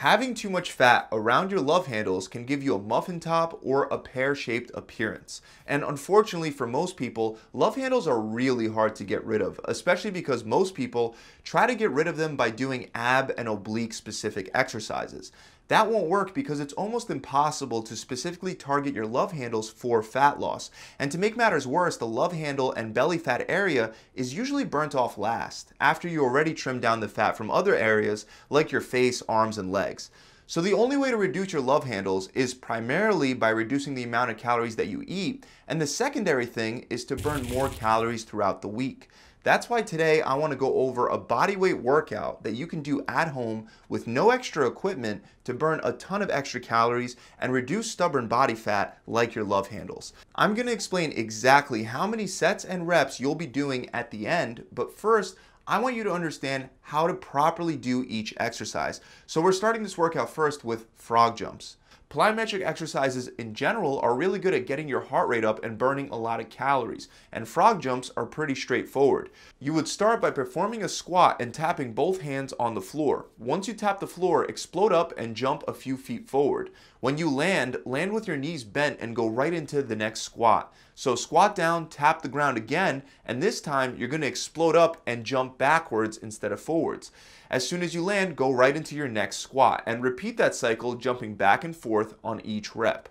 Having too much fat around your love handles can give you a muffin top or a pear-shaped appearance. And unfortunately for most people, love handles are really hard to get rid of, especially because most people try to get rid of them by doing ab and oblique specific exercises. That won't work because it's almost impossible to specifically target your love handles for fat loss. And to make matters worse, the love handle and belly fat area is usually burnt off last, after you already trimmed down the fat from other areas like your face, arms, and legs. So the only way to reduce your love handles is primarily by reducing the amount of calories that you eat, and the secondary thing is to burn more calories throughout the week. That's why today I want to go over a bodyweight workout that you can do at home with no extra equipment to burn a ton of extra calories and reduce stubborn body fat like your love handles. I'm to explain exactly how many sets and reps you'll be doing at the end, but first, I want you to understand how to properly do each exercise. So we're starting this workout first with frog jumps. Plyometric exercises in general are really good at getting your heart rate up and burning a lot of calories, and frog jumps are pretty straightforward. You would start by performing a squat and tapping both hands on the floor. Once you tap the floor, explode up and jump a few feet forward. When you land, land with your knees bent and go right into the next squat. So squat down, tap the ground again, and this time you're going to explode up and jump backwards instead of forwards. As soon as you land, go right into your next squat and repeat that cycle jumping back and forth on each rep.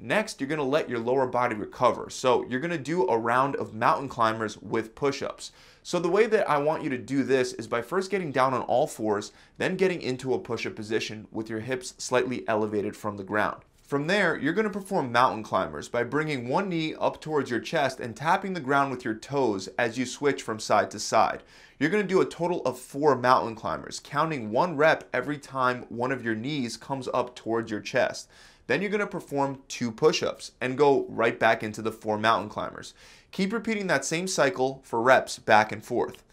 Next, you're to let your lower body recover. So you're to do a round of mountain climbers with push-ups. So the way that I want you to do this is by first getting down on all fours, then getting into a push-up position with your hips slightly elevated from the ground. From there, you're going to perform mountain climbers by bringing one knee up towards your chest and tapping the ground with your toes as you switch from side to side. You're going to do a total of four mountain climbers, counting one rep every time one of your knees comes up towards your chest. Then you're going to perform two push-ups and go right back into the four mountain climbers. Keep repeating that same cycle for reps back and forth.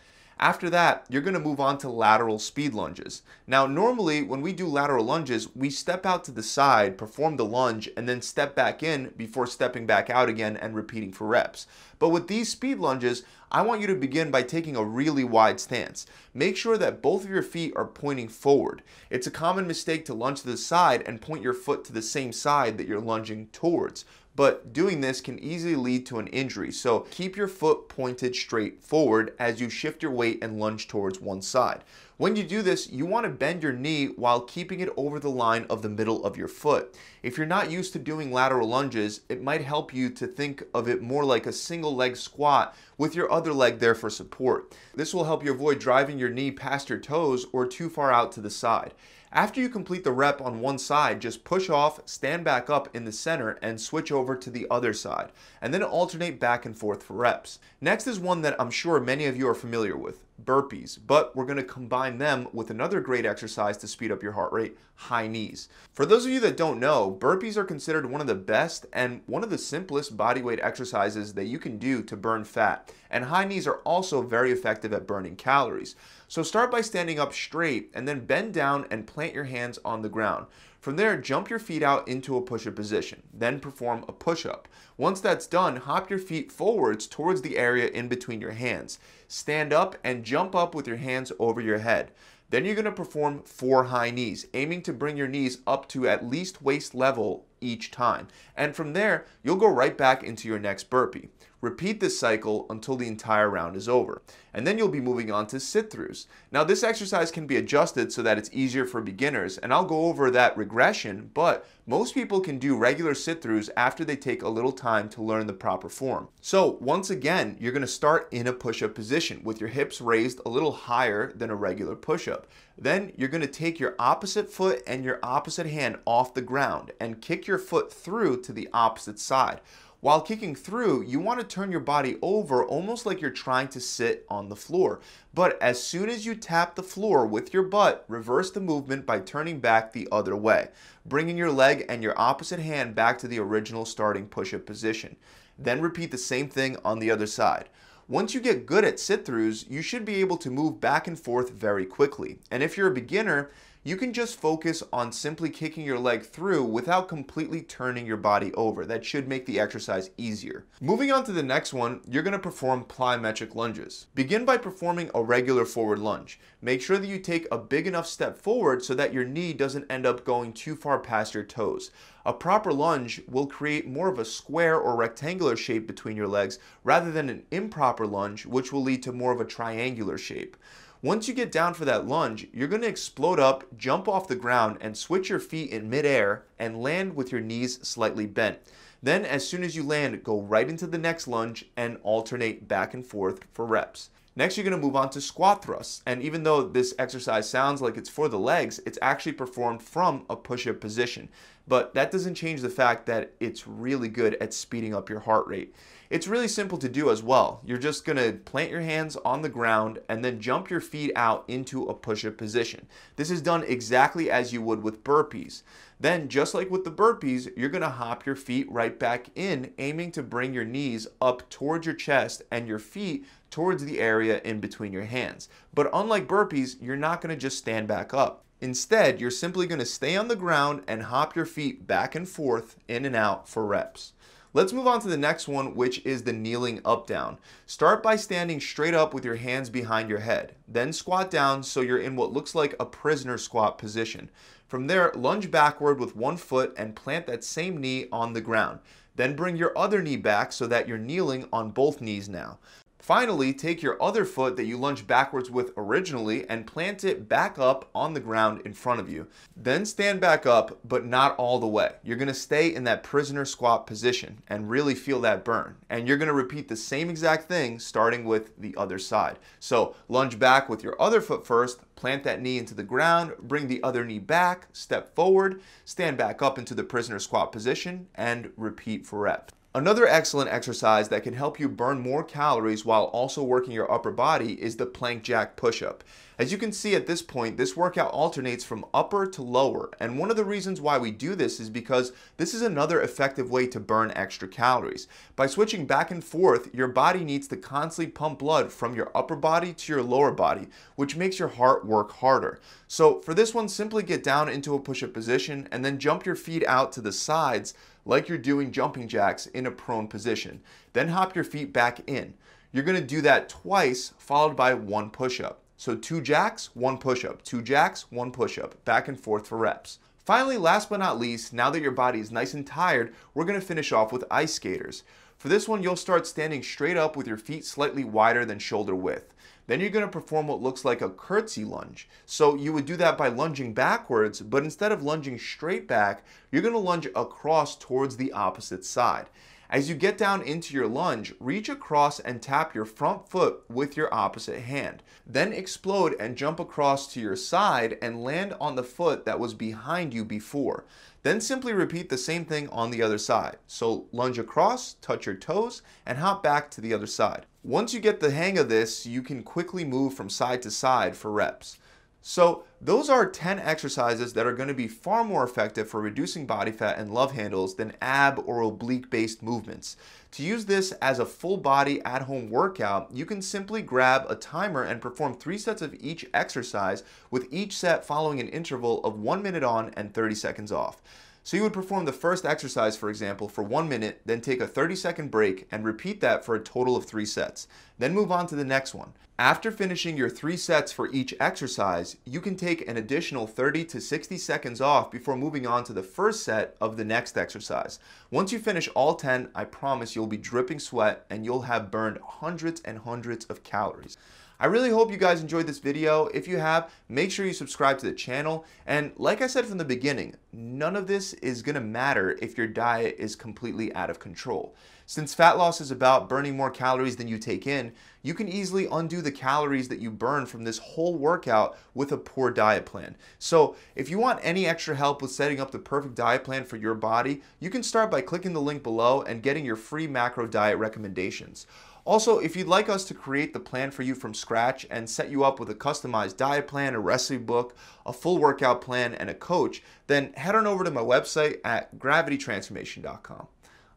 After that, you're to move on to lateral speed lunges. Now, normally when we do lateral lunges, we step out to the side, perform the lunge, and then step back in before stepping back out again and repeating for reps. But with these speed lunges, I want you to begin by taking a really wide stance. Make sure that both of your feet are pointing forward. It's a common mistake to lunge to the side and point your foot to the same side that you're lunging towards but doing this can easily lead to an injury. So keep your foot pointed straight forward as you shift your weight and lunge towards one side. When you do this, you want to bend your knee while keeping it over the line of the middle of your foot. If you're not used to doing lateral lunges, it might help you to think of it more like a single leg squat with your other leg there for support. This will help you avoid driving your knee past your toes or too far out to the side. After you complete the rep on one side, just push off, stand back up in the center, and switch over to the other side, and then alternate back and forth for reps. Next is one that I'm sure many of you are familiar with, burpees, but we're to combine them with another great exercise to speed up your heart rate, high knees. For those of you that don't know, burpees are considered one of the best and one of the simplest bodyweight exercises that you can do to burn fat, and high knees are also very effective at burning calories. So start by standing up straight and then bend down and plant your hands on the ground. From there, jump your feet out into a push-up position, then perform a push-up. Once that's done, hop your feet forwards towards the area in between your hands. Stand up and jump up with your hands over your head. Then you're going to perform four high knees, aiming to bring your knees up to at least waist level each time. And from there, you'll go right back into your next burpee. Repeat this cycle until the entire round is over. And then you'll be moving on to sit-throughs. Now this exercise can be adjusted so that it's easier for beginners, and I'll go over that regression, but most people can do regular sit-throughs after they take a little time to learn the proper form. So once again, you're gonna start in a push-up position with your hips raised a little higher than a regular push-up. Then you're gonna take your opposite foot and your opposite hand off the ground and kick your foot through to the opposite side. While kicking through, you want to turn your body over almost like you're trying to sit on the floor. But as soon as you tap the floor with your butt, reverse the movement by turning back the other way, bringing your leg and your opposite hand back to the original starting push-up position. Then repeat the same thing on the other side. Once you get good at sit-throughs, you should be able to move back and forth very quickly. And if you're a beginner, you can just focus on simply kicking your leg through without completely turning your body over. That should make the exercise easier. Moving on to the next one, you're gonna perform plyometric lunges. Begin by performing a regular forward lunge. Make sure that you take a big enough step forward so that your knee doesn't end up going too far past your toes. A proper lunge will create more of a square or rectangular shape between your legs rather than an improper lunge, which will lead to more of a triangular shape. Once you get down for that lunge, you're going to explode up, jump off the ground, and switch your feet in midair and land with your knees slightly bent. Then, as soon as you land, go right into the next lunge and alternate back and forth for reps. Next, you're going to move on to squat thrusts. And even though this exercise sounds like it's for the legs, it's actually performed from a push-up position. But that doesn't change the fact that it's really good at speeding up your heart rate. It's really simple to do as well. You're just to plant your hands on the ground and then jump your feet out into a push-up position. This is done exactly as you would with burpees. Then, just like with the burpees, you're to hop your feet right back in, aiming to bring your knees up towards your chest and your feet towards the area in between your hands. But unlike burpees, you're not to just stand back up. Instead, you're simply to stay on the ground and hop your feet back and forth in and out for reps. Let's move on to the next one, which is the kneeling up down. Start by standing straight up with your hands behind your head. Then squat down so you're in what looks like a prisoner squat position. From there, lunge backward with one foot and plant that same knee on the ground. Then bring your other knee back so that you're kneeling on both knees now. Finally, take your other foot that you lunged backwards with originally and plant it back up on the ground in front of you. Then stand back up, but not all the way. You're gonna stay in that prisoner squat position and really feel that burn. And you're gonna repeat the same exact thing starting with the other side. So lunge back with your other foot first, plant that knee into the ground, bring the other knee back, step forward, stand back up into the prisoner squat position, and repeat for reps. Another excellent exercise that can help you burn more calories while also working your upper body is the plank jack push-up. As you can see at this point, this workout alternates from upper to lower, and one of the reasons why we do this is because this is another effective way to burn extra calories. By switching back and forth, your body needs to constantly pump blood from your upper body to your lower body, which makes your heart work harder. So for this one, simply get down into a push-up position and then jump your feet out to the sides like you're doing jumping jacks in a prone position. Then hop your feet back in. You're gonna do that twice, followed by one push-up. So two jacks, one push-up, two jacks, one push-up, back and forth for reps. Finally, last but not least, now that your body is nice and tired, we're gonna finish off with ice skaters. For this one, you'll start standing straight up with your feet slightly wider than shoulder width. Then you're to perform what looks like a curtsy lunge. So you would do that by lunging backwards, but instead of lunging straight back, you're to lunge across towards the opposite side. As you get down into your lunge, reach across and tap your front foot with your opposite hand. Then explode and jump across to your side and land on the foot that was behind you before. Then simply repeat the same thing on the other side. So lunge across, touch your toes, and hop back to the other side. Once you get the hang of this, you can quickly move from side to side for reps. So those are 10 exercises that are going to be far more effective for reducing body fat and love handles than ab or oblique based movements. To use this as a full body at home workout, you can simply grab a timer and perform three sets of each exercise with each set following an interval of one minute on and 30 seconds off. So you would perform the first exercise, for example, for one minute, then take a 30 second break and repeat that for a total of three sets. Then move on to the next one. After finishing your three sets for each exercise, you can take an additional 30 to 60 seconds off before moving on to the first set of the next exercise. Once you finish all 10, I promise you'll be dripping sweat and you'll have burned hundreds and hundreds of calories. I really hope you guys enjoyed this video. If you have, make sure you subscribe to the channel. And like I said from the beginning, none of this is gonna matter if your diet is completely out of control. Since fat loss is about burning more calories than you take in, you can easily undo the calories that you burn from this whole workout with a poor diet plan. So if you want any extra help with setting up the perfect diet plan for your body, you can start by clicking the link below and getting your free macro diet recommendations. Also, if you'd like us to create the plan for you from scratch and set you up with a customized diet plan, a recipe book, a full workout plan, and a coach, then head on over to my website at gravitytransformation.com.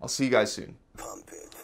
I'll see you guys soon. Pump it.